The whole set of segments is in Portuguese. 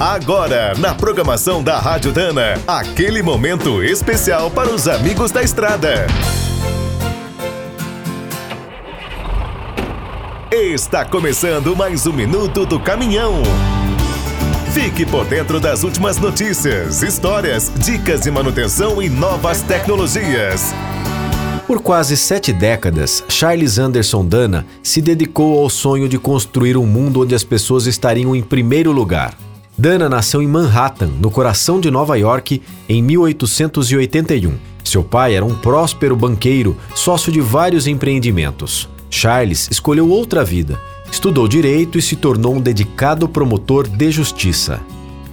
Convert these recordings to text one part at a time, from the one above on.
Agora, na programação da Rádio Dana, aquele momento especial para os amigos da estrada. Está começando mais um minuto do caminhão. Fique por dentro das últimas notícias, histórias, dicas de manutenção e novas tecnologias. Por quase sete décadas, Charles Anderson Dana se dedicou ao sonho de construir um mundo onde as pessoas estariam em primeiro lugar. Dana nasceu em Manhattan, no coração de Nova York, em 1881. Seu pai era um próspero banqueiro, sócio de vários empreendimentos. Charles escolheu outra vida. Estudou direito e se tornou um dedicado promotor de justiça.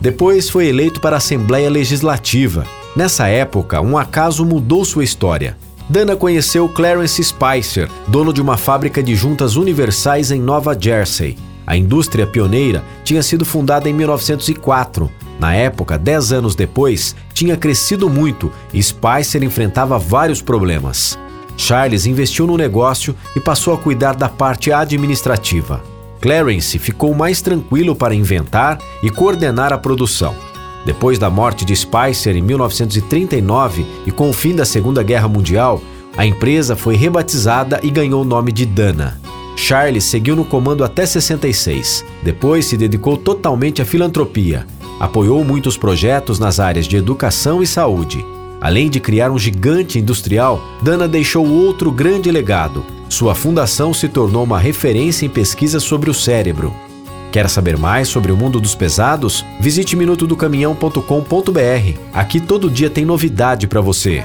Depois foi eleito para a Assembleia Legislativa. Nessa época, um acaso mudou sua história. Dana conheceu Clarence Spicer, dono de uma fábrica de juntas universais em Nova Jersey. A indústria pioneira tinha sido fundada em 1904. Na época, dez anos depois, tinha crescido muito e Spicer enfrentava vários problemas. Charles investiu no negócio e passou a cuidar da parte administrativa. Clarence ficou mais tranquilo para inventar e coordenar a produção. Depois da morte de Spicer em 1939 e com o fim da Segunda Guerra Mundial, a empresa foi rebatizada e ganhou o nome de Dana. Charles seguiu no comando até 66. Depois se dedicou totalmente à filantropia. Apoiou muitos projetos nas áreas de educação e saúde. Além de criar um gigante industrial, Dana deixou outro grande legado. Sua fundação se tornou uma referência em pesquisa sobre o cérebro. Quer saber mais sobre o mundo dos pesados? Visite minutodocaminhão.com.br. Aqui todo dia tem novidade para você.